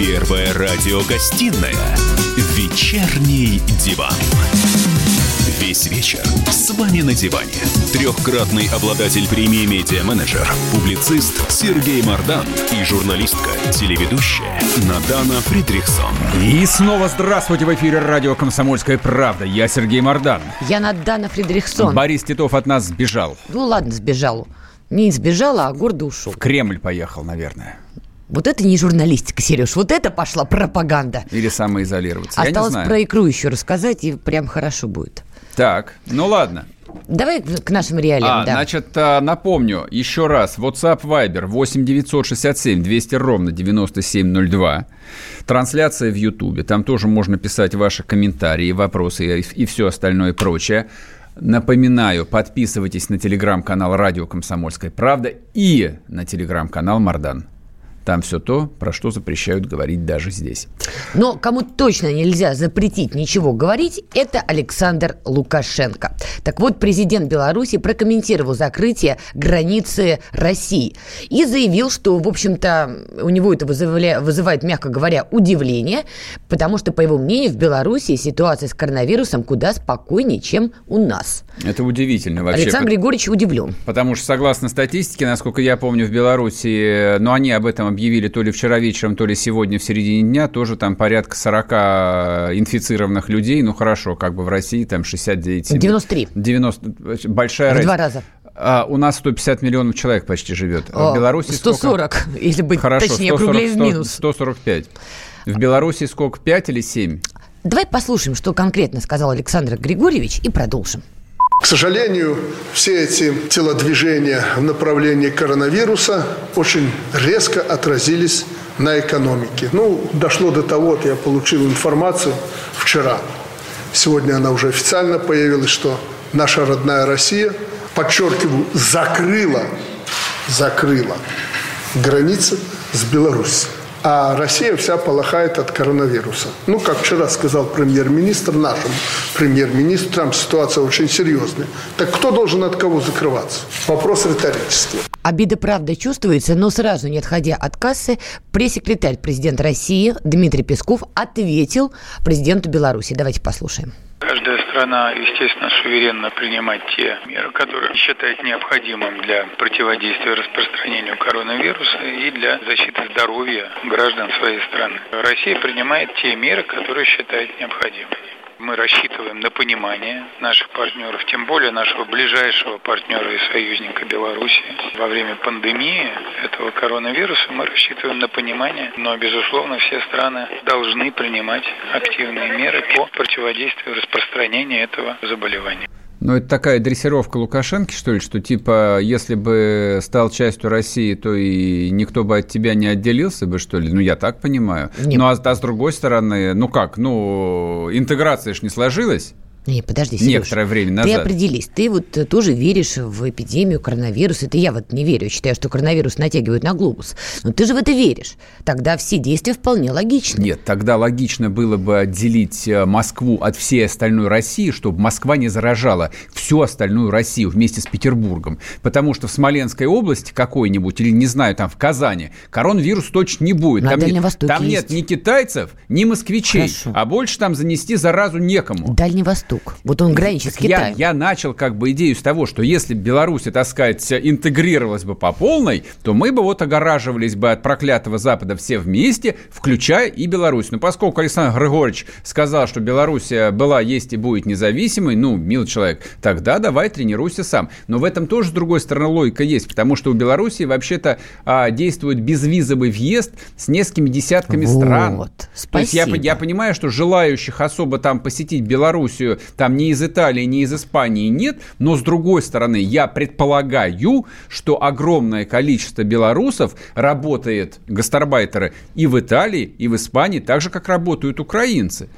Первая радиогостинная «Вечерний диван». Весь вечер с вами на диване. Трехкратный обладатель премии «Медиа-менеджер», публицист Сергей Мардан и журналистка, телеведущая Надана Фридрихсон. И снова здравствуйте в эфире радио «Комсомольская правда». Я Сергей Мардан. Я Надана Фридрихсон. Борис Титов от нас сбежал. Ну ладно, сбежал. Не сбежал, а гордо ушел. В Кремль поехал, наверное. Вот это не журналистика, Сереж, вот это пошла пропаганда. Или самоизолироваться. Осталось про икру еще рассказать, и прям хорошо будет. Так, ну ладно. Давай к нашим реалиям, А, да. значит, а, напомню еще раз. WhatsApp Viber 8 967 200 ровно 9702. Трансляция в Ютубе. Там тоже можно писать ваши комментарии, вопросы и, и все остальное прочее. Напоминаю, подписывайтесь на телеграм-канал «Радио Комсомольская правда» и на телеграм-канал «Мардан». Там все то, про что запрещают говорить даже здесь. Но кому точно нельзя запретить ничего говорить, это Александр Лукашенко. Так вот, президент Беларуси прокомментировал закрытие границы России и заявил, что, в общем-то, у него это вызывля- вызывает, мягко говоря, удивление, потому что, по его мнению, в Беларуси ситуация с коронавирусом куда спокойнее, чем у нас. Это удивительно вообще. Александр Григорьевич удивлен. Потому что, согласно статистике, насколько я помню, в Беларуси, но они об этом объявили то ли вчера вечером, то ли сегодня в середине дня, тоже там порядка 40 инфицированных людей. Ну, хорошо, как бы в России там 69... 93. 90... Большая В разница. два раза. А у нас 150 миллионов человек почти живет. А О, в Беларуси 140, сколько? если быть Хорошо, точнее, 140, округляя в 100, минус. 145. В Беларуси сколько? 5 или 7? Давай послушаем, что конкретно сказал Александр Григорьевич, и продолжим. К сожалению, все эти телодвижения в направлении коронавируса очень резко отразились на экономике. Ну, дошло до того, вот я получил информацию вчера, сегодня она уже официально появилась, что наша родная Россия, подчеркиваю, закрыла, закрыла границы с Беларусью. А Россия вся полыхает от коронавируса. Ну, как вчера сказал премьер-министр нашему премьер-министру, там ситуация очень серьезная. Так кто должен от кого закрываться? Вопрос риторический. Обида, правда, чувствуется, но сразу не отходя от кассы, пресс-секретарь президента России Дмитрий Песков ответил президенту Беларуси. Давайте послушаем. Страна, естественно, суверенно принимать те меры, которые считает необходимым для противодействия распространению коронавируса и для защиты здоровья граждан своей страны. Россия принимает те меры, которые считает необходимыми. Мы рассчитываем на понимание наших партнеров, тем более нашего ближайшего партнера и союзника Беларуси. Во время пандемии этого коронавируса мы рассчитываем на понимание, но, безусловно, все страны должны принимать активные меры по противодействию распространению этого заболевания. Ну, это такая дрессировка Лукашенко, что ли, что типа, если бы стал частью России, то и никто бы от тебя не отделился бы, что ли? Ну, я так понимаю. Не- Ну, а, а с другой стороны, ну как, ну, интеграция ж не сложилась Не, подожди, Сереж. некоторое время Ты назад. определись. Ты вот э, тоже веришь в эпидемию коронавируса. Это я вот не верю. Считаю, что коронавирус натягивают на глобус. Но ты же в это веришь. Тогда все действия вполне логичны. Нет, тогда логично было бы отделить э, Москву от всей остальной России, чтобы Москва не заражала всю остальную Россию вместе с Петербургом. Потому что в Смоленской области какой-нибудь, или, не знаю, там в Казани, коронавирус точно не будет. На там Дальнем нет, Востоке там нет есть. ни китайцев, ни москвичей. Хорошо. А больше там занести заразу некому. Дальний Восток. Вот он граничит с Так я, Китаем. я начал как бы идею с того, что если Беларусь, так сказать, интегрировалась бы по полной, то мы бы вот огораживались бы от проклятого Запада все вместе, включая и Беларусь. Но поскольку Александр Григорьевич сказал, что Белоруссия была, есть и будет независимой, ну, мил человек, тогда давай тренируйся сам. Но в этом тоже, с другой стороны, логика есть, потому что у Белоруссии вообще-то а, действует безвизовый въезд с несколькими десятками Вот, стран. То есть я, спасибо. я понимаю, что желающих особо там посетить Белоруссию там ни из Италии, ни из Испании нет, но с другой стороны, я предполагаю, что огромное количество белорусов работает, гастарбайтеры, и в Италии, и в Испании, так же, как работают украинцы.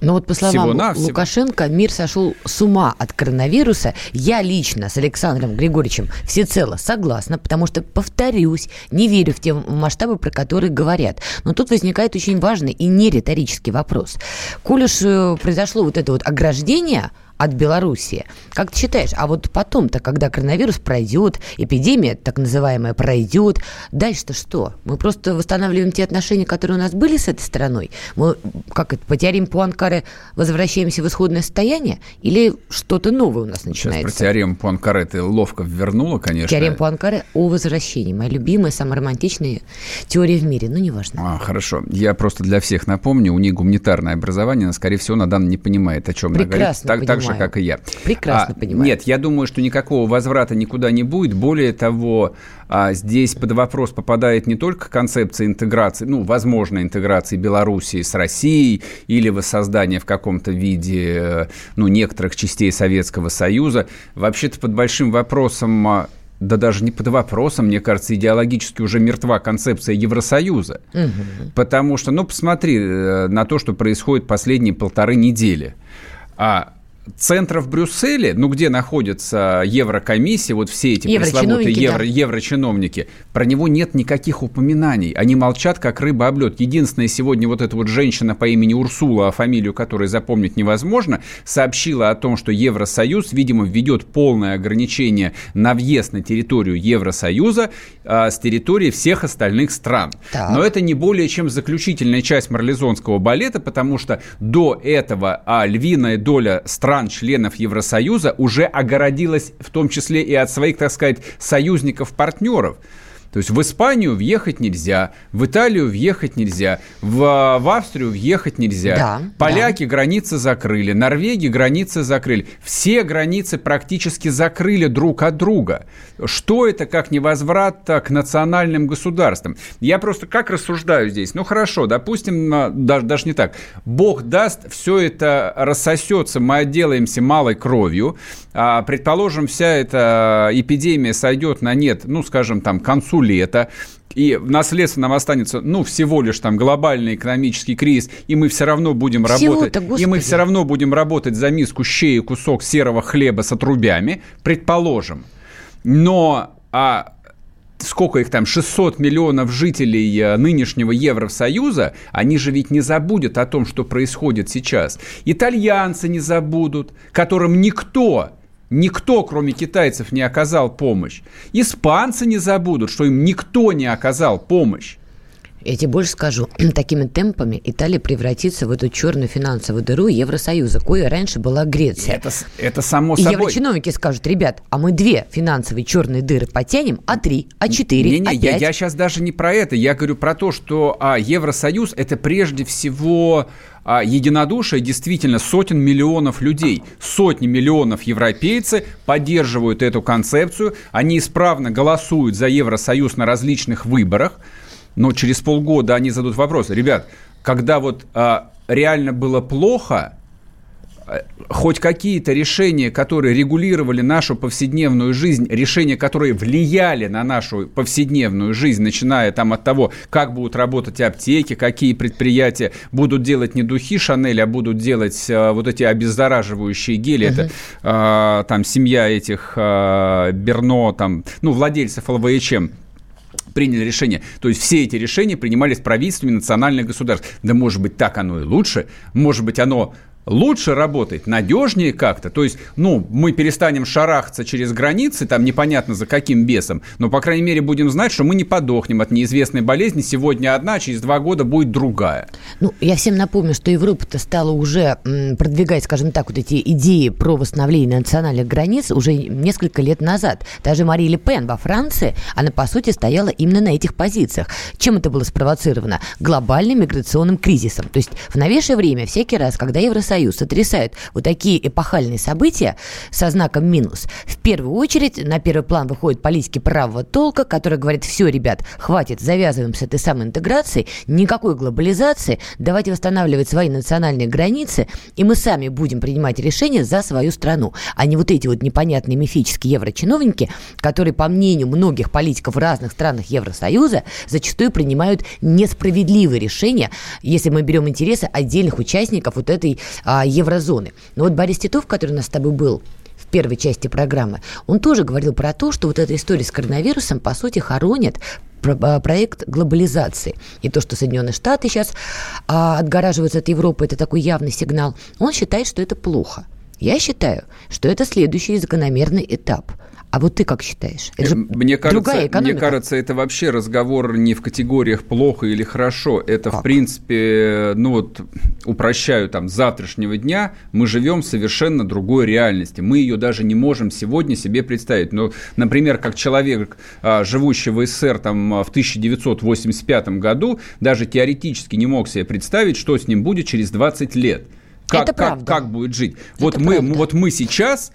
Но вот по словам Всего-навсего. Лукашенко, мир сошел с ума от коронавируса. Я лично с Александром Григорьевичем всецело согласна, потому что, повторюсь, не верю в те масштабы, про которые говорят. Но тут возникает очень важный и не риторический вопрос. Коль уж э, произошло вот это вот ограждение от Белоруссии. Как ты считаешь, а вот потом-то, когда коронавирус пройдет, эпидемия так называемая пройдет, дальше-то что? Мы просто восстанавливаем те отношения, которые у нас были с этой страной? Мы, как это, по теореме Пуанкаре возвращаемся в исходное состояние? Или что-то новое у нас начинается? Сейчас про теорему Пуанкаре ты ловко вернула, конечно. Теорема Пуанкаре о возвращении. Моя любимая, самая романтичная теория в мире. Ну, неважно. А, хорошо. Я просто для всех напомню, у них гуманитарное образование, она, скорее всего, на данный не понимает, о чем Прекрасно она говорит. Так, так же, как и я. Прекрасно а, понимаю. Нет, я думаю, что никакого возврата никуда не будет. Более того, а, здесь под вопрос попадает не только концепция интеграции, ну, возможной интеграции Белоруссии с Россией или воссоздание в каком-то виде, э, ну, некоторых частей Советского Союза. Вообще-то под большим вопросом а, да даже не под вопросом, мне кажется, идеологически уже мертва концепция Евросоюза. Угу. Потому что, ну, посмотри э, на то, что происходит последние полторы недели. А центра в Брюсселе, ну, где находится Еврокомиссия, вот все эти пресловутые евро, да. еврочиновники, про него нет никаких упоминаний. Они молчат, как рыба об лед. Единственная сегодня вот эта вот женщина по имени Урсула, а фамилию которой запомнить невозможно, сообщила о том, что Евросоюз, видимо, введет полное ограничение на въезд на территорию Евросоюза а, с территории всех остальных стран. Так. Но это не более чем заключительная часть марлезонского балета, потому что до этого а, львиная доля стран стран-членов Евросоюза уже огородилась в том числе и от своих, так сказать, союзников-партнеров. То есть в Испанию въехать нельзя, в Италию въехать нельзя, в, в Австрию въехать нельзя. Да, Поляки да. границы закрыли, Норвегии границы закрыли. Все границы практически закрыли друг от друга. Что это как невозврат к национальным государствам? Я просто как рассуждаю здесь? Ну хорошо, допустим, даже, даже не так. Бог даст, все это рассосется, мы отделаемся малой кровью. А, предположим, вся эта эпидемия сойдет на нет, ну скажем там, к концу лета, и наследство нам останется, ну, всего лишь там глобальный экономический кризис, и мы все равно будем работать, и мы все равно будем работать за миску щей и кусок серого хлеба с отрубями, предположим. Но а сколько их там, 600 миллионов жителей э, нынешнего Евросоюза, они же ведь не забудут о том, что происходит сейчас. Итальянцы не забудут, которым никто Никто, кроме китайцев, не оказал помощь. Испанцы не забудут, что им никто не оказал помощь. Я тебе больше скажу, такими темпами Италия превратится в эту черную финансовую дыру Евросоюза, кое раньше была Греция. Это, это само И собой. еврочиновники скажут, ребят, а мы две финансовые черные дыры потянем, а три, а четыре, не, не, а я, я сейчас даже не про это, я говорю про то, что а, Евросоюз это прежде всего а единодушие действительно сотен миллионов людей. Сотни миллионов европейцы поддерживают эту концепцию, они исправно голосуют за Евросоюз на различных выборах, но через полгода они зададут вопрос, ребят, когда вот а, реально было плохо, хоть какие-то решения, которые регулировали нашу повседневную жизнь, решения, которые влияли на нашу повседневную жизнь, начиная там от того, как будут работать аптеки, какие предприятия будут делать не духи Шанель, а будут делать а, вот эти обеззараживающие гели. Uh-huh. Это а, там семья этих а, Берно, там, ну, владельцев ЛВХМ приняли решение. То есть все эти решения принимались правительствами национальных государств. Да может быть так оно и лучше, может быть оно лучше работает, надежнее как-то. То есть, ну, мы перестанем шарахаться через границы, там непонятно за каким бесом, но, по крайней мере, будем знать, что мы не подохнем от неизвестной болезни. Сегодня одна, через два года будет другая. Ну, я всем напомню, что Европа-то стала уже продвигать, скажем так, вот эти идеи про восстановление национальных границ уже несколько лет назад. Даже Мари Ле Пен во Франции, она, по сути, стояла именно на этих позициях. Чем это было спровоцировано? Глобальным миграционным кризисом. То есть в новейшее время, всякий раз, когда Евросоюз Союз сотрясают вот такие эпохальные события со знаком минус, в первую очередь на первый план выходит политики правого толка, который говорит, все, ребят, хватит, завязываем с этой самой интеграцией, никакой глобализации, давайте восстанавливать свои национальные границы, и мы сами будем принимать решения за свою страну, а не вот эти вот непонятные мифические еврочиновники, которые, по мнению многих политиков в разных странах Евросоюза, зачастую принимают несправедливые решения, если мы берем интересы отдельных участников вот этой а, еврозоны. Но вот Борис Титов, который у нас с тобой был, в первой части программы, он тоже говорил про то, что вот эта история с коронавирусом, по сути, хоронит а, проект глобализации. И то, что Соединенные Штаты сейчас а, отгораживаются от Европы, это такой явный сигнал. Он считает, что это плохо. Я считаю, что это следующий закономерный этап. А вот ты как считаешь? Это же мне кажется, Мне кажется, это вообще разговор не в категориях плохо или хорошо. Это, как? в принципе, ну вот, упрощаю, там, завтрашнего дня мы живем в совершенно другой реальности. Мы ее даже не можем сегодня себе представить. Ну, например, как человек, а, живущий в СССР там, в 1985 году, даже теоретически не мог себе представить, что с ним будет через 20 лет. Как, это как, как будет жить. Это вот мы, вот мы сейчас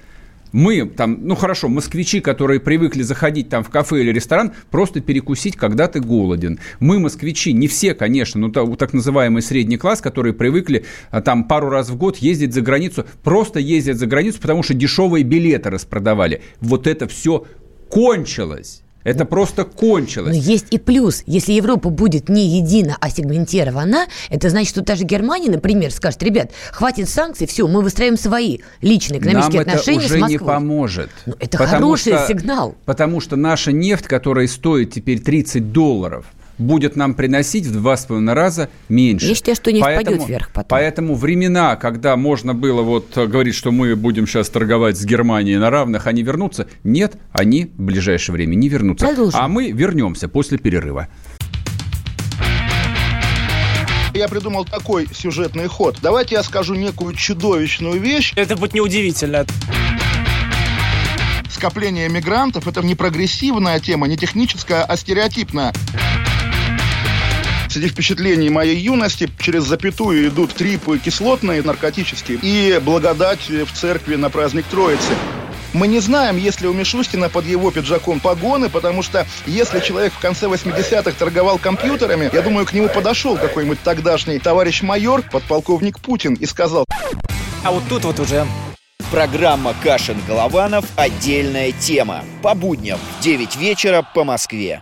мы там, ну хорошо, москвичи, которые привыкли заходить там в кафе или ресторан, просто перекусить, когда ты голоден. Мы, москвичи, не все, конечно, но та, так называемый средний класс, которые привыкли а, там пару раз в год ездить за границу, просто ездят за границу, потому что дешевые билеты распродавали. Вот это все кончилось. Это просто кончилось. Но есть и плюс. Если Европа будет не едина, а сегментирована, это значит, что та же Германия, например, скажет, ребят, хватит санкций, все, мы выстраиваем свои личные экономические Нам отношения это уже не поможет. Но ну, это хороший что, сигнал. Потому что наша нефть, которая стоит теперь 30 долларов, будет нам приносить в два с половиной раза меньше. Я считаю, что не поэтому, впадет вверх потом. Поэтому времена, когда можно было вот говорить, что мы будем сейчас торговать с Германией на равных, они вернутся, нет, они в ближайшее время не вернутся. Продолжим. А мы вернемся после перерыва. Я придумал такой сюжетный ход. Давайте я скажу некую чудовищную вещь. Это будет неудивительно скопление мигрантов – это не прогрессивная тема, не техническая, а стереотипная. Среди впечатлений моей юности через запятую идут трипы кислотные, наркотические, и благодать в церкви на праздник Троицы. Мы не знаем, есть ли у Мишустина под его пиджаком погоны, потому что если человек в конце 80-х торговал компьютерами, я думаю, к нему подошел какой-нибудь тогдашний товарищ майор, подполковник Путин, и сказал... А вот тут вот уже Программа «Кашин-Голованов. Отдельная тема». По будням в 9 вечера по Москве.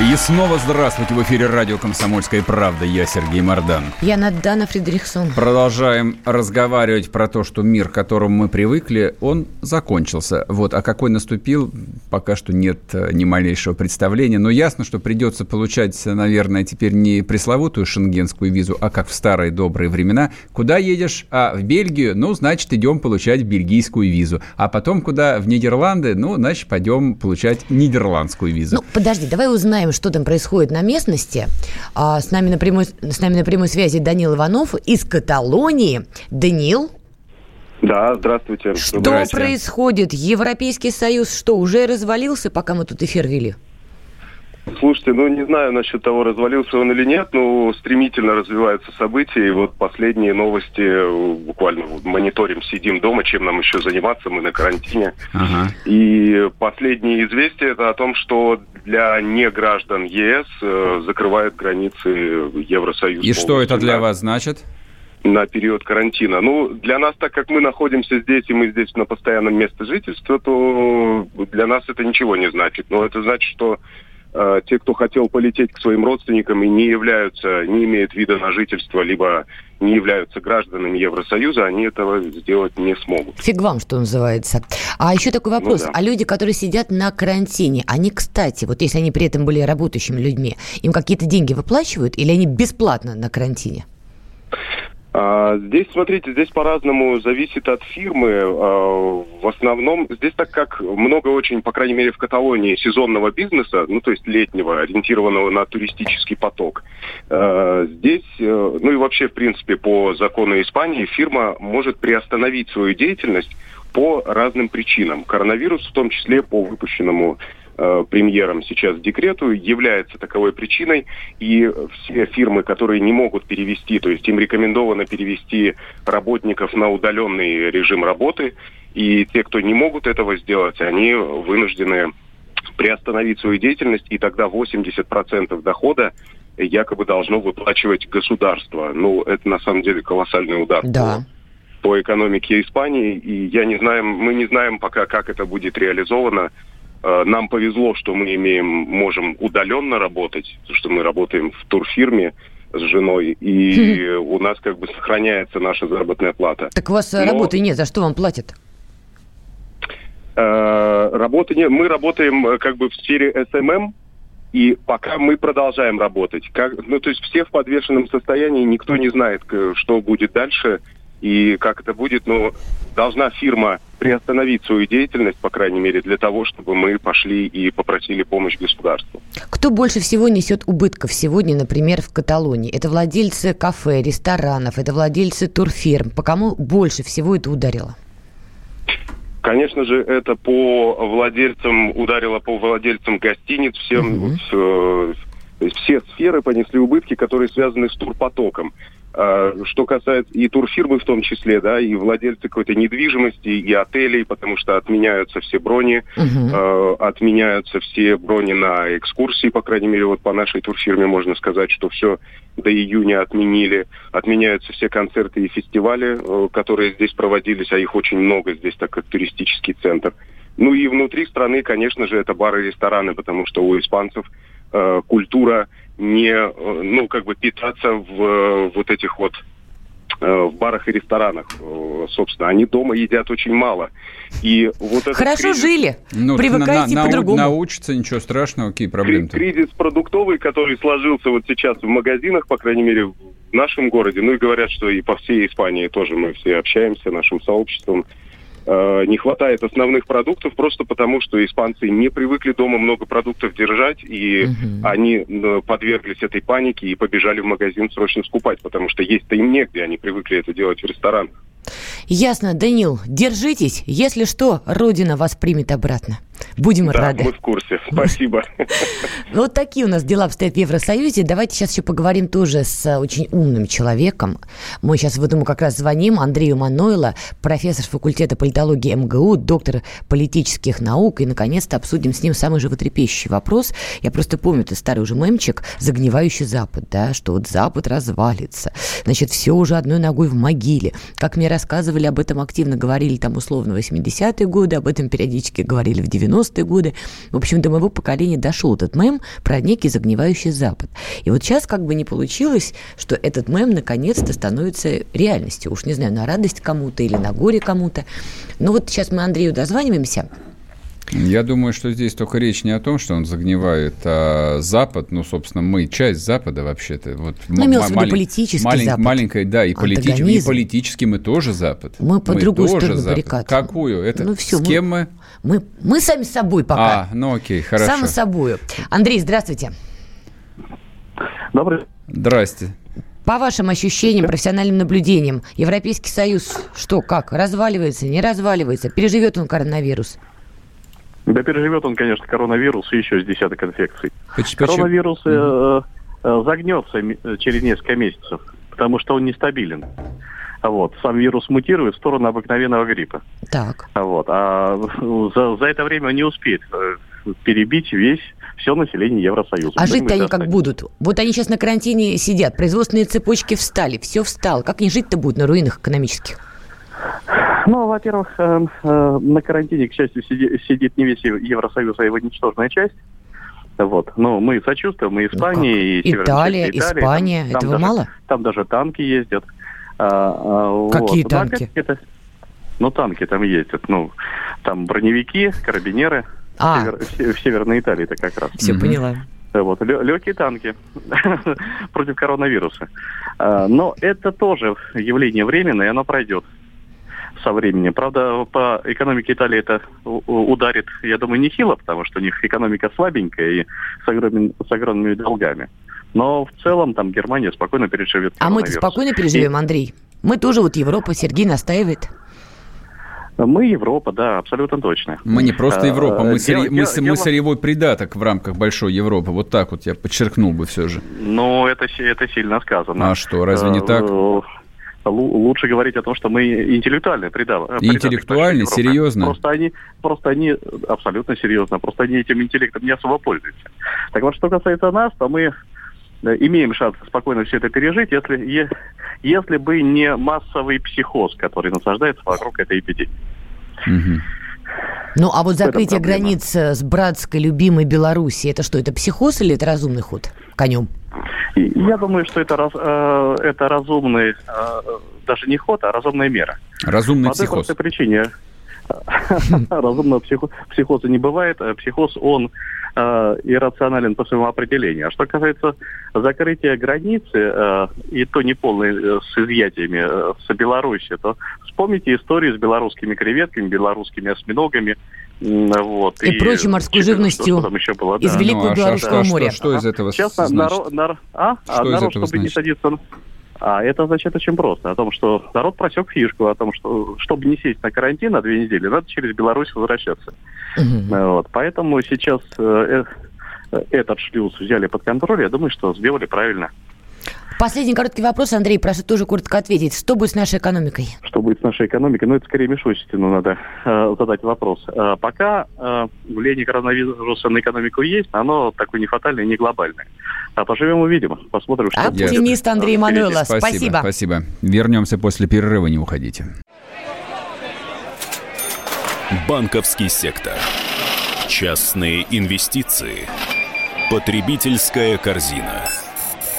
И снова здравствуйте в эфире радио «Комсомольская правда». Я Сергей Мордан. Я Надана Фредериксон. Продолжаем разговаривать про то, что мир, к которому мы привыкли, он закончился. Вот, а какой наступил, пока что нет э, ни малейшего представления. Но ясно, что придется получать, наверное, теперь не пресловутую шенгенскую визу, а как в старые добрые времена. Куда едешь? А, в Бельгию? Ну, значит, идем получать бельгийскую визу. А потом куда? В Нидерланды? Ну, значит, пойдем получать нидерландскую визу. Ну, подожди, давай узнаем, узнаем, что там происходит на местности. А, с, нами на прямой, с нами на прямой связи Данил Иванов из Каталонии. Данил? Да, здравствуйте. Что происходит? Европейский Союз что, уже развалился, пока мы тут эфир вели? Слушайте, ну не знаю насчет того, развалился он или нет, но стремительно развиваются события. И вот последние новости, э, буквально мониторим, сидим дома, чем нам еще заниматься, мы на карантине. Ага. И последние известия это о том, что для неграждан ЕС э, закрывают границы Евросоюза. И что это для вас значит? на период карантина. Ну, для нас, так как мы находимся здесь, и мы здесь на постоянном месте жительства, то для нас это ничего не значит. Но это значит, что Э, те, кто хотел полететь к своим родственникам и не являются, не имеют вида на жительство, либо не являются гражданами Евросоюза, они этого сделать не смогут. Фиг вам, что называется. А еще такой ну вопрос. Ну, да. А люди, которые сидят на карантине, они, кстати, вот если они при этом были работающими людьми, им какие-то деньги выплачивают или они бесплатно на карантине? А, здесь, смотрите, здесь по-разному зависит от фирмы. А, в основном, здесь так как много очень, по крайней мере, в Каталонии сезонного бизнеса, ну, то есть летнего, ориентированного на туристический поток. А, здесь, э, ну и вообще, в принципе, по закону Испании, фирма может приостановить свою деятельность по разным причинам. Коронавирус, в том числе по выпущенному э, премьером сейчас декрету является таковой причиной, и все фирмы, которые не могут перевести, то есть им рекомендовано перевести работников на удаленный режим работы, и те, кто не могут этого сделать, они вынуждены приостановить свою деятельность, и тогда 80% дохода якобы должно выплачивать государство. Ну, это на самом деле колоссальный удар. Да. По, по экономике Испании, и я не знаю, мы не знаем пока, как это будет реализовано. Э, нам повезло, что мы имеем, можем удаленно работать, потому что мы работаем в турфирме. с женой, и у нас как бы сохраняется наша заработная плата. Так у вас Но... работы нет, за что вам платят? Э, работы нет. Мы работаем э, как бы в сфере SMM, и пока мы продолжаем работать. Как, ну, то есть все в подвешенном состоянии, никто не знает, что будет дальше и как это будет. Но должна фирма приостановить свою деятельность, по крайней мере, для того, чтобы мы пошли и попросили помощь государству. Кто больше всего несет убытков сегодня, например, в Каталонии? Это владельцы кафе, ресторанов, это владельцы турфирм. По кому больше всего это ударило? Конечно же, это по владельцам, ударило по владельцам гостиниц, всем, угу. все, все сферы понесли убытки, которые связаны с турпотоком. А, что касается и турфирмы в том числе, да, и владельцы какой-то недвижимости, и отелей, потому что отменяются все брони, угу. э, отменяются все брони на экскурсии, по крайней мере, вот по нашей турфирме можно сказать, что все до июня отменили. Отменяются все концерты и фестивали, э, которые здесь проводились, а их очень много здесь, так как туристический центр. Ну и внутри страны, конечно же, это бары и рестораны, потому что у испанцев э, культура не, э, ну, как бы питаться в э, вот этих вот э, в барах и ресторанах, собственно. Они дома едят очень мало. И вот Хорошо кризис... жили. Ну, Привыкайте на, на, по-другому. Научиться, ничего страшного, какие проблемы -то? Кризис продуктовый, который сложился вот сейчас в магазинах, по крайней мере, в нашем городе. Ну и говорят, что и по всей Испании тоже мы все общаемся, нашим сообществом. Э, не хватает основных продуктов просто потому, что испанцы не привыкли дома много продуктов держать, и угу. они э, подверглись этой панике и побежали в магазин срочно скупать, потому что есть-то им негде, они привыкли это делать в ресторанах. Ясно, Данил, держитесь. Если что, Родина вас примет обратно. Будем да, рады. мы в курсе. Спасибо. Вот такие у нас дела обстоят в Евросоюзе. Давайте сейчас еще поговорим тоже с э, очень умным человеком. Мы сейчас в этому как раз звоним Андрею Манойло, профессор факультета политологии МГУ, доктор политических наук. И, наконец-то, обсудим с ним самый животрепещущий вопрос. Я просто помню, это старый уже мемчик «Загнивающий Запад», да, что вот Запад развалится. Значит, все уже одной ногой в могиле. Как мне рассказывали, об этом активно говорили там условно 80-е годы, об этом периодически говорили в 90-е годы. В общем, до моего поколения дошел этот мем про некий загнивающий Запад. И вот сейчас как бы не получилось, что этот мем наконец-то становится реальностью. Уж не знаю, на радость кому-то или на горе кому-то. Но вот сейчас мы Андрею дозваниваемся. Я думаю, что здесь только речь не о том, что он загнивает а Запад, ну, собственно, мы часть Запада вообще-то. Вот ну, имелся в виду политический малень, Запад. Маленькая, да, и, политич, и политически мы тоже Запад. Мы по мы другую сторону баррикад. Какую? Это ну, все, с кем мы, мы? Мы, мы сами с собой пока. А, ну окей, хорошо. Сами с собой. Андрей, здравствуйте. Добрый. Здрасте. По вашим ощущениям, профессиональным наблюдениям, Европейский Союз что, как, разваливается, не разваливается, переживет он коронавирус? Да переживет он, конечно, коронавирус и еще с десяток инфекций. Почему? Коронавирус э, э, загнется через несколько месяцев, потому что он нестабилен. Вот. Сам вирус мутирует в сторону обыкновенного гриппа. Так. Вот. А за, за это время он не успеет э, перебить весь все население Евросоюза. А жить-то они как будут? Вот они сейчас на карантине сидят, производственные цепочки встали, все встало. Как они жить-то будут на руинах экономических? Ну, во-первых, э, э, на карантине, к счастью, сидит, не весь Евросоюз, а его ничтожная часть. Вот. Но мы сочувствуем, и Испания, ну, и Италия, Италии. Испания. Там, Этого даже, мало? Там даже танки ездят. А, а, Какие вот. танки? Ну, это, ну, танки там ездят. Ну, там броневики, карабинеры. А. В, север, в Северной Италии это как раз. Все, mm-hmm. поняла. Вот, легкие танки против коронавируса. А, но это тоже явление временное, и оно пройдет со временем. Правда, по экономике Италии это ударит, я думаю, нехило, потому что у них экономика слабенькая и с, огромными, с огромными долгами. Но в целом там Германия спокойно переживет. А мы спокойно переживем, Андрей. Мы тоже вот Европа, Сергей настаивает. Мы Европа, да, абсолютно точно. Мы не просто Европа, мы, сырь... мы, мы сырьевой придаток в рамках большой Европы. Вот так вот я подчеркнул бы все же. Ну, это, это сильно сказано. А что, разве не так? Э, лучше говорить о том, что мы интеллектуальные придав... Интеллектуальные, серьезно? Просто они, просто они абсолютно серьезно, просто они этим интеллектом не особо пользуются. Так вот, что касается нас, то мы имеем шанс спокойно все это пережить, если, если бы не массовый психоз, который насаждается вокруг этой эпидемии. Угу. Ну, а вот закрытие границ с братской, любимой Белоруссией, это что, это психоз или это разумный ход? конем? Я думаю, что это, раз, э, это разумный, э, даже не ход, а разумная мера. Разумный По психоз. простой причине. Разумного психо- психоза не бывает. Психоз, он э, иррационален по своему определению. А что касается закрытия границы, э, и то неполной э, с изъятиями э, с Беларуси, то вспомните историю с белорусскими креветками, белорусскими осьминогами. Вот, И прочей морской что- живностью что там еще было, из да. Великого Ну, а что- Белорусского что- моря. Что из этого Сейчас значит? народ, нар- а? А Что из народ, этого чтобы не значит? садиться... А это значит очень просто. О том, что народ просек фишку, о том, что чтобы не сесть на карантин на две недели, надо через Беларусь возвращаться. Мгм. Вот. Поэтому сейчас э, э, этот шлюз взяли под контроль. Я думаю, что сделали правильно. Последний короткий вопрос, Андрей, прошу тоже коротко ответить. Что будет с нашей экономикой? Что будет с нашей экономикой? Ну, это скорее Мишустину надо э, задать вопрос. Э, пока э, влияние коронавируса на экономику есть, но оно такое не фатальное, не глобальное. А поживем увидим. Посмотрим, что будет. Оптимист Андрей Впереди. Мануэла. Спасибо. Спасибо. Вернемся после перерыва, не уходите. Банковский сектор. Частные инвестиции. Потребительская корзина.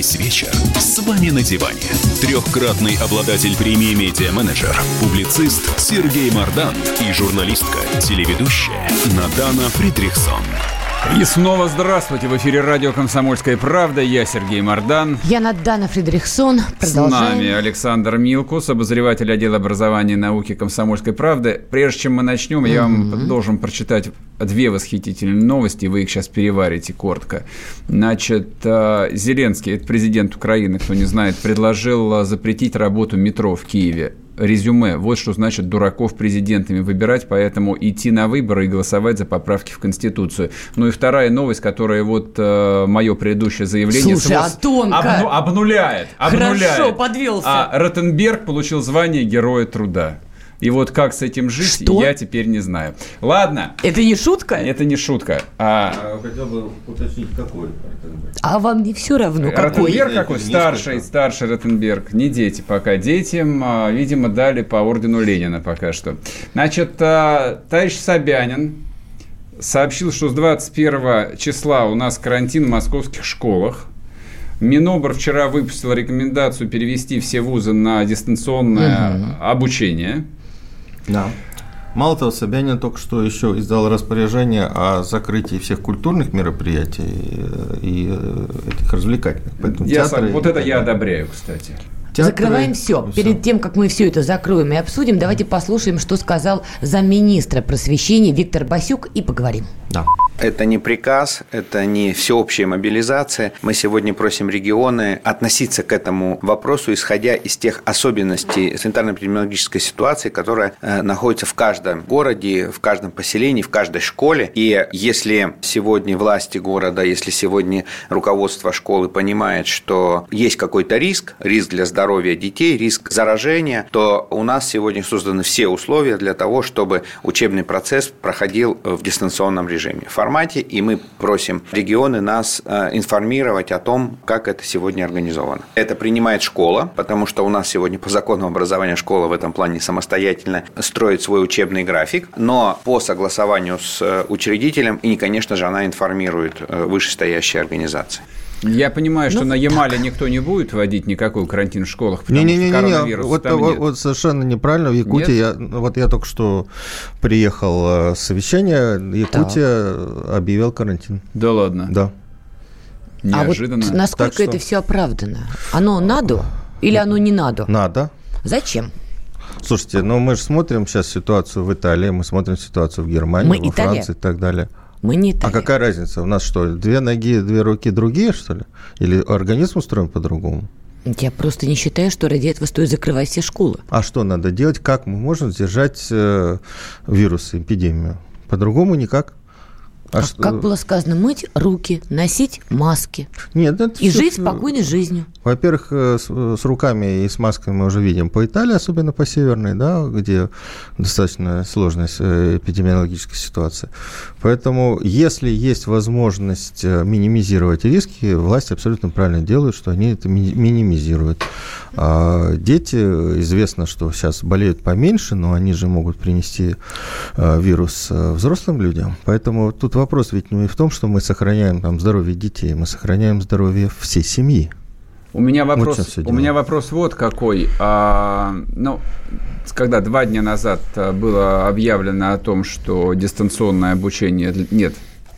Весь вечер с вами на диване. Трехкратный обладатель премии «Медиа-менеджер», публицист Сергей Мардан и журналистка, телеведущая Надана Фридрихсон. И снова здравствуйте. В эфире радио «Комсомольская правда». Я Сергей Мордан. Я Надана Фридрихсон. С Продолжаем. нами Александр Милкус, обозреватель отдела образования и науки «Комсомольской правды». Прежде чем мы начнем, я вам должен прочитать две восхитительные новости, вы их сейчас переварите коротко. Значит, э, Зеленский, это президент Украины, кто не знает, предложил э, запретить работу метро в Киеве. Резюме. Вот что значит дураков президентами выбирать, поэтому идти на выборы и голосовать за поправки в Конституцию. Ну и вторая новость, которая вот э, мое предыдущее заявление Слушай, а тонко. обну- обнуляет. Хорошо, обнуляет. подвелся. А Ротенберг получил звание Героя Труда. И вот как с этим жить, Что? я теперь не знаю. Ладно, Это не шутка? это не шутка. А Хотел бы уточнить, какой Ротенберг. А вам не все равно, какой? Ротенберг какой? Несколько. Старший, старший Ротенберг. Не дети пока. Детям, а, видимо, дали по ордену Ленина пока что. Значит, а, товарищ Собянин сообщил, что с 21 числа у нас карантин в московских школах. Минобр вчера выпустил рекомендацию перевести все вузы на дистанционное обучение. Да. Мало того, Собянин только что еще издал распоряжение о закрытии всех культурных мероприятий э, и э, этих развлекательных. Поэтому Я театры сам- вот это я одобряю, кстати. Театры, Закрываем все. всё. Перед тем, как мы все это закроем и обсудим, давайте послушаем, что сказал замминистра просвещения Виктор Басюк и поговорим. Да. Это не приказ, это не всеобщая мобилизация. Мы сегодня просим регионы относиться к этому вопросу, исходя из тех особенностей санитарно-эпидемиологической ситуации, которая э, находится в каждом городе, в каждом поселении, в каждой школе. И если сегодня власти города, если сегодня руководство школы понимает, что есть какой-то риск, риск для здоровья детей, риск заражения, то у нас сегодня созданы все условия для того, чтобы учебный процесс проходил в дистанционном режиме, в формате, и мы просим регионы нас э, информировать о том, как это сегодня организовано. Это принимает школа, потому что у нас сегодня по закону образования школа в этом плане самостоятельно строит свой учебный график, но по согласованию с э, учредителем, и, конечно же, она информирует э, вышестоящие организации. Я понимаю, что Ну, на Ямале никто не будет вводить никакой карантин в школах, потому что Не-не-не, коронавируса вот, там вот, нет. вот совершенно неправильно. В Якутии, я, вот я только что приехал э, с совещания, Якутия объявил карантин. Да ладно, Да. неожиданно. А вот насколько Так что- это все оправдано? Оно надо или оно не надо? Надо. Зачем? Слушайте, ну мы же смотрим сейчас ситуацию в Италии, мы смотрим ситуацию в Германии, Мы во Италия? Франции и так далее. Мы не А Италия. какая разница? У нас что, две ноги, две руки другие, что ли? Или организм устроен по-другому? Я просто не считаю, что ради этого стоит закрывать все школы. А что надо делать? Как мы можем сдержать э, вирус, эпидемию? По-другому никак. А, а что... как было сказано, мыть руки, носить маски. Нет, это и жить спокойной жизнью. Во-первых, э, с, с руками и с масками мы уже видим по Италии, особенно по северной, да, где достаточно сложная э, эпидемиологическая ситуация. Поэтому, если есть возможность э, минимизировать риски, власти абсолютно правильно делают, что они это минимизируют. А дети, известно, что сейчас болеют поменьше, но они же могут принести вирус взрослым людям. Поэтому тут вопрос ведь не в том, что мы сохраняем там здоровье детей, мы сохраняем здоровье всей семьи. У меня вопрос, вот у меня вопрос вот какой. А, ну, когда два дня назад а, было объявлено о том, что дистанционное обучение нет,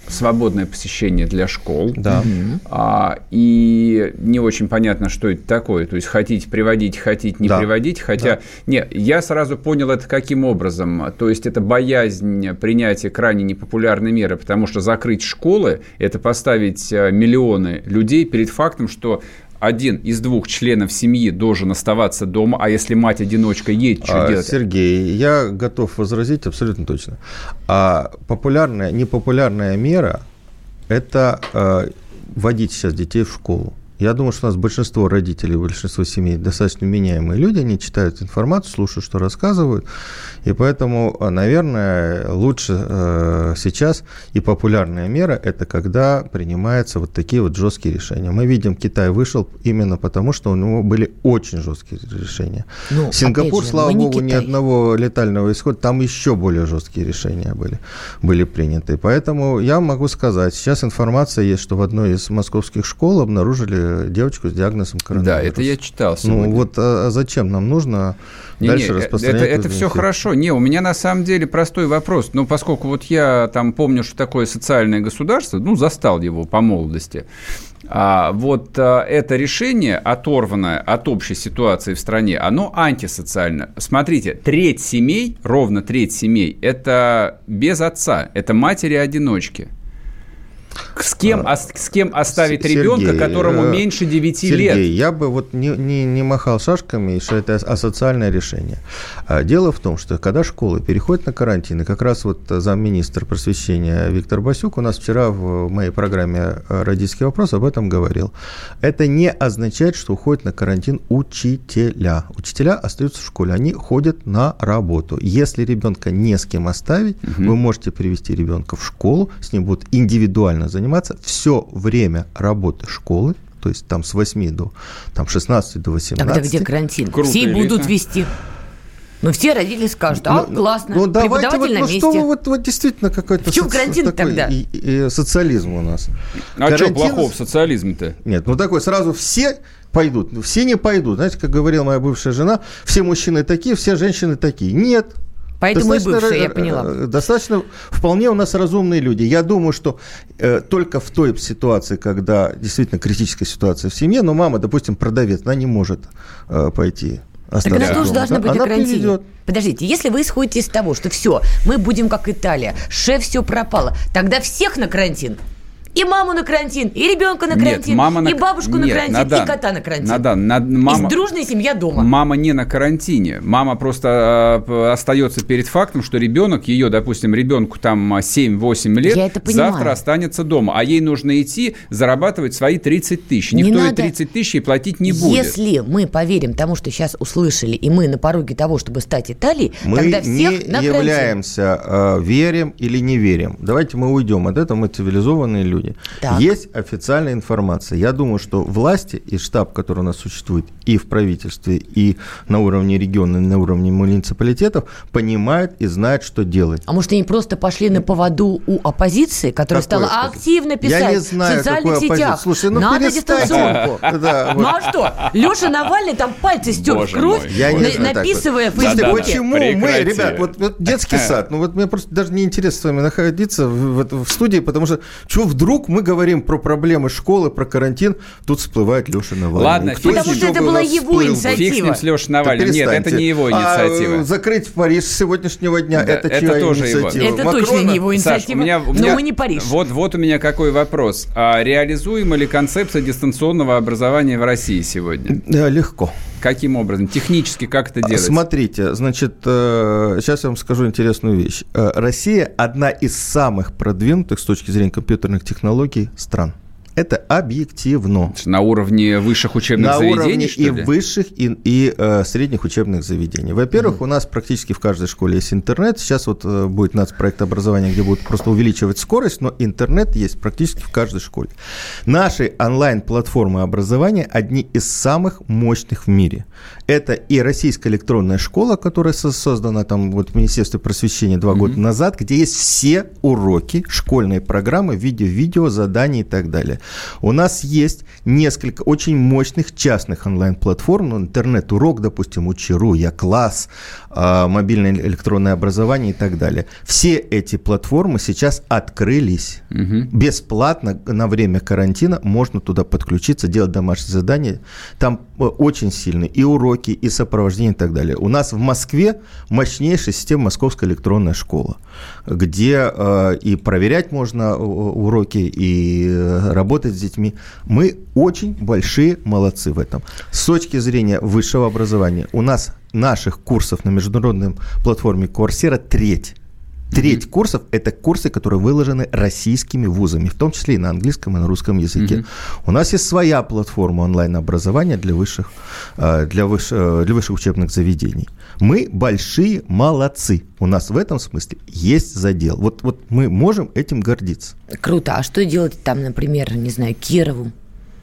свободное посещение для школ. Да. А, и не очень понятно, что это такое. То есть хотите приводить, хотите не да. приводить. Хотя, да. не, я сразу понял это каким образом. То есть это боязнь принятия крайне непопулярной меры, потому что закрыть школы – это поставить а, миллионы людей перед фактом, что один из двух членов семьи должен оставаться дома, а если мать-одиночка едет, что а, делать? Сергей, я готов возразить абсолютно точно. А популярная, непопулярная мера – это э, вводить сейчас детей в школу. Я думаю, что у нас большинство родителей, большинство семей достаточно меняемые люди, они читают информацию, слушают, что рассказывают, и поэтому, наверное, лучше э, сейчас и популярная мера – это когда принимаются вот такие вот жесткие решения. Мы видим, Китай вышел именно потому, что у него были очень жесткие решения. Ну, Сингапур, же, слава богу, Китай. ни одного летального исхода, там еще более жесткие решения были, были приняты. Поэтому я могу сказать, сейчас информация есть, что в одной из московских школ обнаружили девочку с диагнозом коронавирус. Да, это я читал сегодня. Ну вот а, а зачем нам нужно не, дальше не, распространять? Это, это все хорошо. Не, у меня на самом деле простой вопрос. Ну, поскольку вот я там помню, что такое социальное государство, ну, застал его по молодости. А, вот а, это решение, оторванное от общей ситуации в стране, оно антисоциально. Смотрите, треть семей, ровно треть семей, это без отца, это матери-одиночки. С кем, а, с кем оставить Сергей, ребенка, которому э, меньше 9 Сергей, лет? я бы вот не, не, не махал шашками, что это асоциальное решение. А, дело в том, что когда школы переходят на карантин, и как раз вот замминистр просвещения Виктор Басюк у нас вчера в моей программе «Родительский вопрос» об этом говорил. Это не означает, что уходят на карантин учителя. Учителя остаются в школе, они ходят на работу. Если ребенка не с кем оставить, угу. вы можете привести ребенка в школу, с ним будут индивидуально заниматься все время работы школы, то есть там с 8 до там, 16 до 18. Тогда где карантин? Круто, все будут вести. Ну, все родители скажут, а, ну, классно, ну, давайте вот, на ну, месте. Что вы, вот, вот действительно какой-то... В чем карантин тогда? И, и, и социализм у нас. А карантин... что плохого в социализме-то? Нет, ну такой сразу все пойдут. Все не пойдут. Знаете, как говорила моя бывшая жена, все мужчины такие, все женщины такие. Нет, Поэтому достаточно, и бывшие, я поняла. Э, достаточно, вполне у нас разумные люди. Я думаю, что э, только в той ситуации, когда действительно критическая ситуация в семье, но мама, допустим, продавец, она не может э, пойти так она тоже должна быть она на карантине. Приведет. Подождите, если вы исходите из того, что все, мы будем как Италия, шеф все пропало, тогда всех на карантин. И маму на карантин, и ребенка на карантин, Нет, мама на... и бабушку Нет, на карантин, Надан, и кота на карантин. Надан, над... мама... И дружная семья дома. Мама не на карантине. Мама просто э, остается перед фактом, что ребенок, ее, допустим, ребенку там 7-8 лет, завтра останется дома. А ей нужно идти зарабатывать свои 30 тысяч. Никто не ей 30 тысяч ей платить не будет. Если мы поверим тому, что сейчас услышали, и мы на пороге того, чтобы стать Италией, мы тогда всех не на являемся, э, верим или не верим. Давайте мы уйдем от этого, мы цивилизованные люди люди. Так. Есть официальная информация. Я думаю, что власти и штаб, который у нас существует и в правительстве, и на уровне региона, и на уровне муниципалитетов, понимают и знают, что делать. А может, они просто пошли на поводу у оппозиции, которая Какой стала активно писать Я не знаю, в социальных сетях? Слушай, ну Надо дистанционку. Ну а что? Леша Навальный там пальцы стер в кровь, написывая в. Почему мы, ребят, вот детский сад, ну вот мне просто даже не интересно с вами находиться в студии, потому что что вдруг вдруг мы говорим про проблемы школы, про карантин, тут всплывает Леша Навальный. Ладно, Кто потому что это была его инициатива. Фиг с Лешей Навальным. Да Нет, это не его инициатива. А, закрыть Париж с сегодняшнего дня, да, это, это чья тоже инициатива? Его. Это Макрона? точно не его инициатива, Саш, у меня, у меня, но мы не Париж. Вот, вот у меня какой вопрос. А реализуема ли концепция дистанционного образования в России сегодня? Да, легко. Каким образом? Технически как это делать? Смотрите, значит, сейчас я вам скажу интересную вещь. Россия одна из самых продвинутых с точки зрения компьютерных технологий стран. Это объективно. На уровне высших учебных на заведений, уровне и ли? высших, и, и э, средних учебных заведений. Во-первых, угу. у нас практически в каждой школе есть интернет. Сейчас вот э, будет нацпроект образования, где будут просто увеличивать скорость, но интернет есть практически в каждой школе. Наши онлайн-платформы образования одни из самых мощных в мире. Это и российская электронная школа, которая создана там вот в Министерстве просвещения два mm года назад, где есть все уроки, школьные программы, видео, видео, задания и так далее. У нас есть несколько очень мощных частных онлайн-платформ, ну, интернет-урок, допустим, Учеру, Я класс, а, мобильное электронное образование и так далее. Все эти платформы сейчас открылись. Угу. Бесплатно на время карантина можно туда подключиться, делать домашние задания. Там э, очень сильные и уроки, и сопровождение и так далее. У нас в Москве мощнейшая система Московская электронная школа, где э, и проверять можно э, уроки, и работать с детьми. Мы очень большие молодцы в этом. С точки зрения высшего образования у нас наших курсов на международной платформе Coursera треть. Треть mm-hmm. курсов – это курсы, которые выложены российскими вузами, в том числе и на английском, и на русском языке. Mm-hmm. У нас есть своя платформа онлайн-образования для высших, э, для, выш, э, для высших учебных заведений. Мы большие молодцы. У нас в этом смысле есть задел. Вот, вот мы можем этим гордиться. Круто. А что делать там, например, не знаю, Кирову?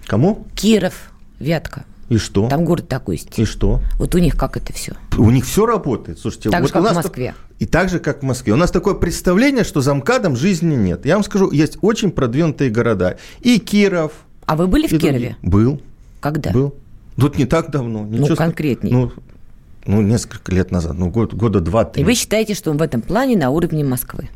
Кому? Киров, Вятка. И что? Там город такой есть. И что? Вот у них как это все? У них все работает. Слушайте, так вот же, как у нас в Москве. И так же, как в Москве. У нас такое представление, что за МКАДом жизни нет. Я вам скажу, есть очень продвинутые города. И Киров. А вы были в Кирове? Был. Когда? Был. Тут не так давно. Ничего ну, конкретнее. Ну, ну, несколько лет назад, ну, год, года два-три. И вы считаете, что он в этом плане на уровне Москвы?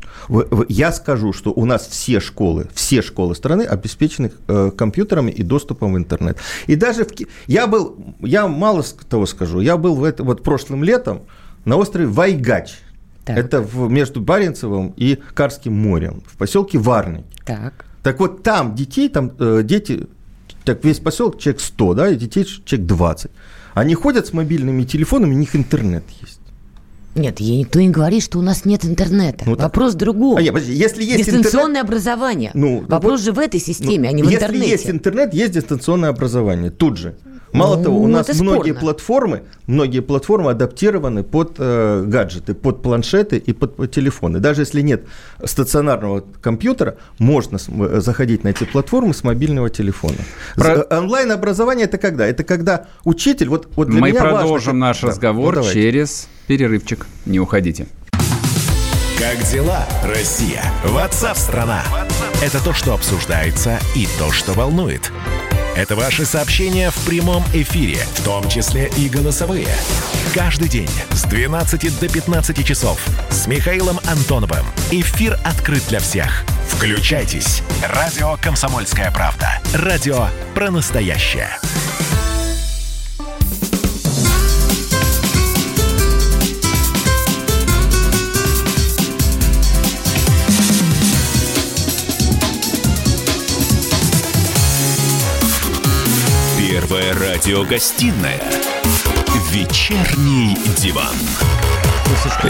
Я скажу, что у нас все школы, все школы страны обеспечены э, компьютерами и доступом в интернет. И даже в... Я был, я мало того скажу, я был в это, вот прошлым летом на острове Вайгач. Так. Это в, между Баренцевым и Карским морем, в поселке Варный. Так. Так вот там детей, там э, дети, так весь поселок человек 100, да, и детей человек 20. Они ходят с мобильными телефонами, у них интернет есть. Нет, ей никто не говорит, что у нас нет интернета. Ну, Вопрос так... другой. А, нет, подожди, если есть Дистанционное интернет... образование. Ну, Вопрос вот... же в этой системе, ну, а не в если интернете. Если есть интернет, есть дистанционное образование. Тут же. Мало ну, того, у нас многие спорно. платформы, многие платформы адаптированы под э, гаджеты, под планшеты и под, под телефоны. Даже если нет стационарного компьютера, можно э, заходить на эти платформы с мобильного телефона. Про... Онлайн-образование это когда? Это когда учитель, вот, вот для Мы меня продолжим важно, наш да, разговор ну, через перерывчик. Не уходите. Как дела, Россия? Ватсап-страна! Это то, что обсуждается и то, что волнует. Это ваши сообщения в прямом эфире, в том числе и голосовые. Каждый день с 12 до 15 часов с Михаилом Антоновым. Эфир открыт для всех. Включайтесь. Радио «Комсомольская правда». Радио про настоящее. Радиогостинная «Вечерний диван».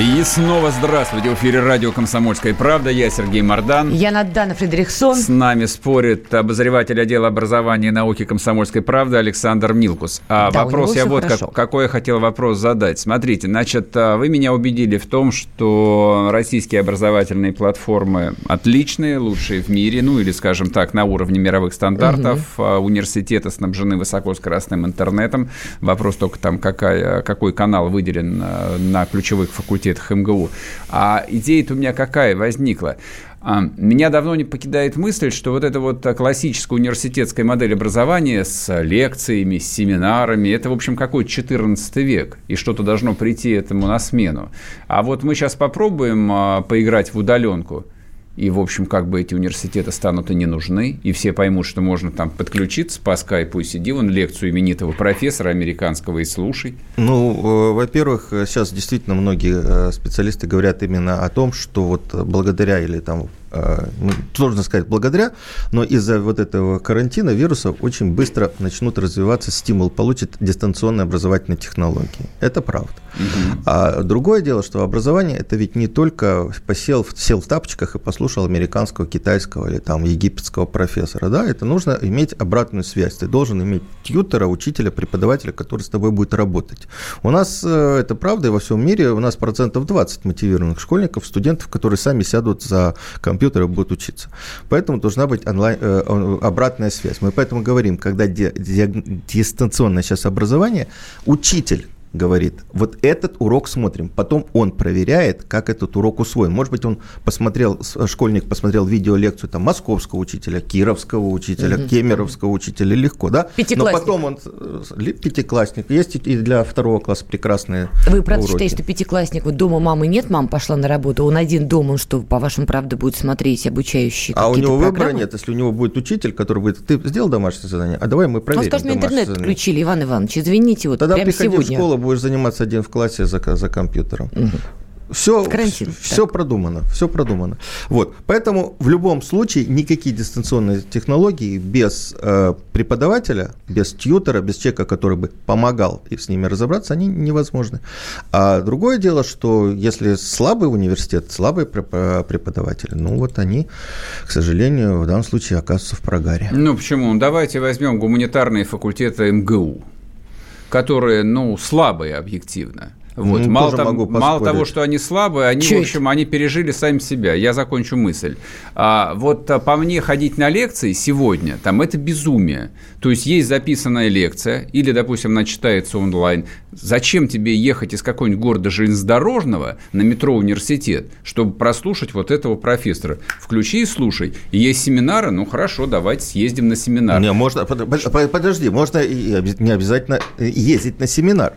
И снова здравствуйте. В эфире радио «Комсомольская правда». Я Сергей Мордан. Я Надана Фредериксон. С нами спорит обозреватель отдела образования и науки «Комсомольской правды» Александр Милкус. А да, вопрос я вот как, какой я хотел вопрос задать. Смотрите, значит, а, вы меня убедили в том, что российские образовательные платформы отличные, лучшие в мире, ну или, скажем так, на уровне мировых стандартов. Угу. Университеты снабжены высокоскоростным интернетом. Вопрос только там, какая, какой канал выделен а, на ключевых факультетах МГУ. А идея-то у меня какая возникла? А, меня давно не покидает мысль, что вот эта вот классическая университетская модель образования с лекциями, с семинарами, это, в общем, какой 14 век, и что-то должно прийти этому на смену. А вот мы сейчас попробуем а, поиграть в удаленку – и, в общем, как бы эти университеты станут и не нужны, и все поймут, что можно там подключиться по скайпу и сиди вон лекцию именитого профессора американского и слушай. Ну, э, во-первых, сейчас действительно многие э, специалисты говорят именно о том, что вот благодаря или там э, ну, сложно сказать благодаря, но из-за вот этого карантина вируса очень быстро начнут развиваться стимул, получит дистанционные образовательные технологии. Это правда. Угу. А другое дело, что образование это ведь не только посел, сел в тапочках и послушал американского, китайского или там египетского профессора. Да, это нужно иметь обратную связь. Ты должен иметь тьютера, учителя, преподавателя, который с тобой будет работать. У нас э, это правда, и во всем мире у нас процентов 20 мотивированных школьников, студентов, которые сами сядут за компьютер и будут учиться. Поэтому должна быть онлайн, э, обратная связь. Мы поэтому говорим, когда дистанционное сейчас образование, учитель говорит, вот этот урок смотрим, потом он проверяет, как этот урок усвоен. Может быть, он посмотрел, школьник посмотрел видеолекцию там московского учителя, кировского учителя, угу. кемеровского учителя, легко, да? Но потом он, э, пятиклассник, есть и для второго класса прекрасные Вы правда уроки. считаете, что пятиклассник, вот дома мамы нет, мама пошла на работу, он один дома, он что, по-вашему, правда, будет смотреть обучающие А у него программы? выбора нет, если у него будет учитель, который будет, ты сделал домашнее задание, а давай мы проверим Он скажет, интернет задание. включили, Иван Иванович, извините, вот Тогда прямо сегодня. в школу, будешь заниматься один в классе за, за компьютером. Угу. Все, Карантин, все продумано, все продумано. Вот, поэтому в любом случае никакие дистанционные технологии без э, преподавателя, без тьютера, без человека, который бы помогал с ними разобраться, они невозможны. А другое дело, что если слабый университет, слабые преподаватели, ну вот они, к сожалению, в данном случае оказываются в прогаре. Ну почему? Давайте возьмем гуманитарные факультеты МГУ которые, ну, слабые объективно. Вот. Ну, мало, там, мало того, что они слабые, они, Чуть. в общем, они пережили сами себя. Я закончу мысль. А, вот а, по мне ходить на лекции сегодня, там это безумие. То есть есть записанная лекция, или, допустим, она читается онлайн. Зачем тебе ехать из какого-нибудь города железнодорожного на метро университет, чтобы прослушать вот этого профессора? Включи и слушай. Есть семинары, ну хорошо, давайте съездим на семинар. Не, можно, подожди, можно не обязательно ездить на семинар.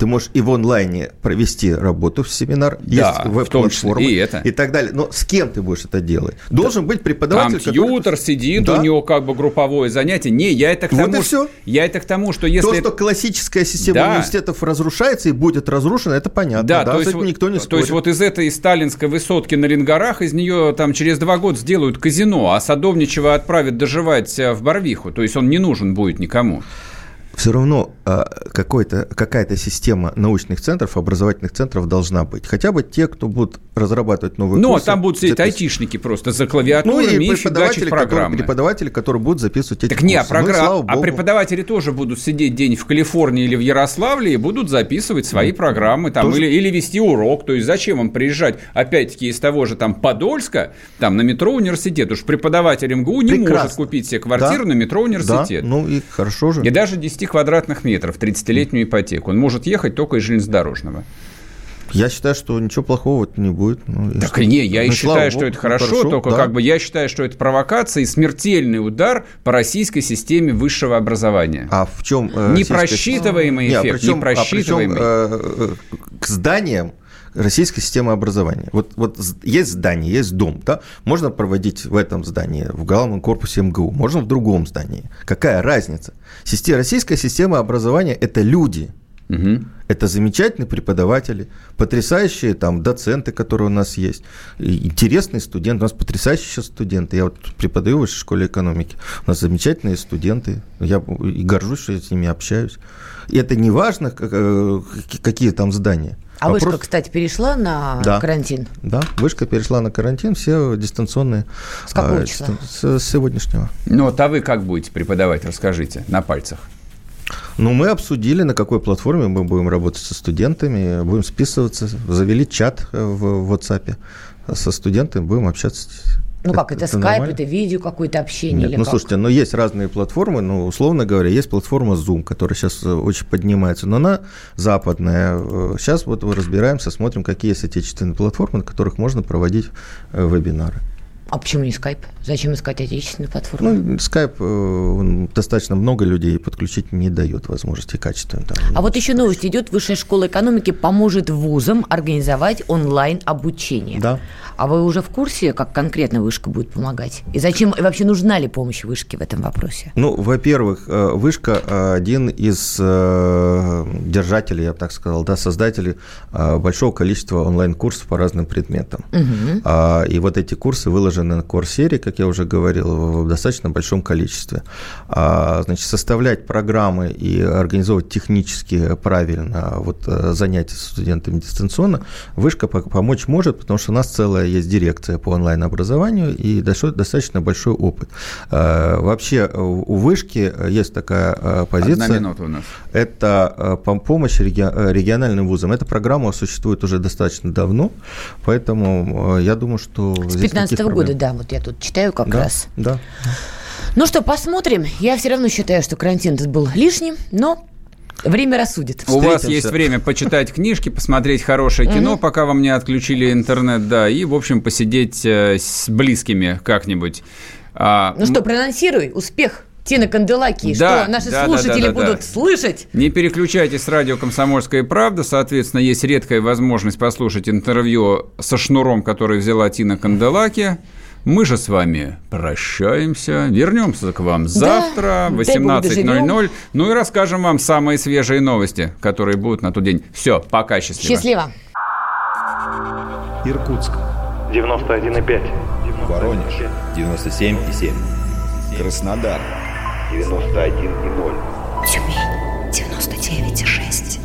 Ты можешь и в онлайне провести работу в семинар, да, есть веб-платформы и, это. и так далее. Но с кем ты будешь это делать? Должен да. быть преподаватель. Компьютер который... сидит, да. у него как бы групповое занятие. Не, я это к тому, вот и все. Я это к тому, что если... То, что классическая система да. университетов разрушается и будет разрушена, это понятно. Да, да то есть, никто не спорит. То есть вот из этой сталинской высотки на Ленгарах из нее там через два года сделают казино, а Садовничего отправят доживать э, в Барвиху. То есть он не нужен будет никому все равно а, какая-то система научных центров, образовательных центров должна быть. Хотя бы те, кто будут разрабатывать новые курсы. Ну, а там будут сидеть айтишники просто за клавиатурами ну, и, и преподаватели, программы. Которые, преподаватели, которые будут записывать эти так курсы. Не, а, программ... ну, а преподаватели тоже будут сидеть день в Калифорнии или в Ярославле и будут записывать свои программы там, тоже... или, или вести урок. То есть зачем им приезжать, опять-таки, из того же там Подольска, там на метро университет. Уж преподаватель МГУ не Прекрасно. может купить себе квартиру да? на метро университет. Да, ну и хорошо же. И даже 10 квадратных метров, 30-летнюю ипотеку. Он может ехать только из железнодорожного. Я считаю, что ничего плохого не будет. Ну, так что... не, я ну, и считаю, что это хорошо, хорошо только да. как бы я считаю, что это провокация и смертельный удар по российской системе высшего образования. А в чем э, непросчитываемый эффект, не, а причем, непросчитываемый. А причем, э, к зданиям российской системы образования. Вот, вот есть здание, есть дом, да? Можно проводить в этом здании, в главном корпусе МГУ, можно в другом здании. Какая разница? Система, российская система образования – это люди. Угу. Это замечательные преподаватели, потрясающие там доценты, которые у нас есть, интересные студенты. У нас потрясающие сейчас студенты. Я вот преподаю в высшей школе экономики. У нас замечательные студенты. Я и горжусь, что я с ними общаюсь. И это не важно, э, какие там здания. А Вопрос... вышка, кстати, перешла на да. карантин? Да, вышка перешла на карантин, все дистанционные. С какого а, числа? С, с сегодняшнего. Ну, вот, а вы как будете преподавать, расскажите, на пальцах. Ну, мы обсудили, на какой платформе мы будем работать со студентами, будем списываться, завели чат в WhatsApp со студентами, будем общаться ну как, это, это скайп, это видео, какое-то общение? Нет, ну как? слушайте, но ну, есть разные платформы, ну, условно говоря, есть платформа Zoom, которая сейчас э, очень поднимается, но она западная. Сейчас вот разбираемся, смотрим, какие есть отечественные платформы, на которых можно проводить э, вебинары. А почему не скайп? Зачем искать отечественную платформу? Ну, скайп э, достаточно много людей подключить не дает возможности качественно. Там, а вот еще новость идет. Высшая школа экономики поможет вузам организовать онлайн обучение. Да. А вы уже в курсе, как конкретно вышка будет помогать? И зачем, и вообще нужна ли помощь вышки в этом вопросе? Ну, во-первых, э, вышка один из э, держателей, я бы так сказал, да, создателей большого количества онлайн-курсов по разным предметам. Угу. И вот эти курсы выложены выложены на Core как я уже говорил, в достаточно большом количестве. А, значит, составлять программы и организовывать технически правильно вот, э, занятия с студентами дистанционно Вышка помочь может, потому что у нас целая есть дирекция по онлайн-образованию и достаточно большой опыт. А, вообще у Вышки есть такая позиция. Одна минута у нас. Это помощь региональным вузам. Эта программа существует уже достаточно давно, поэтому я думаю, что... С 15 -го года, да, вот я тут читаю как да, раз. Да. Ну что, посмотрим. Я все равно считаю, что карантин был лишним, но Время рассудит. У вас есть время почитать книжки, посмотреть хорошее кино, пока вам не отключили интернет, да, и, в общем, посидеть э, с близкими как-нибудь. А, ну что, проанонсируй успех Тина Канделаки, да, что наши да, слушатели да, да, да, будут да. слышать. Не переключайтесь с радио «Комсомольская правда». Соответственно, есть редкая возможность послушать интервью со шнуром, который взяла Тина Канделаки. Мы же с вами прощаемся. Вернемся к вам завтра в да, 18.00. Ну и расскажем вам самые свежие новости, которые будут на тот день. Все, пока, счастливо. Счастливо. Иркутск. 91,5. Воронеж. 97,7. Краснодар. 91,0. Тюмень. 99,6.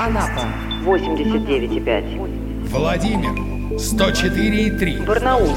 Анапа. 89,5. Владимир. 104,3. Барнаул.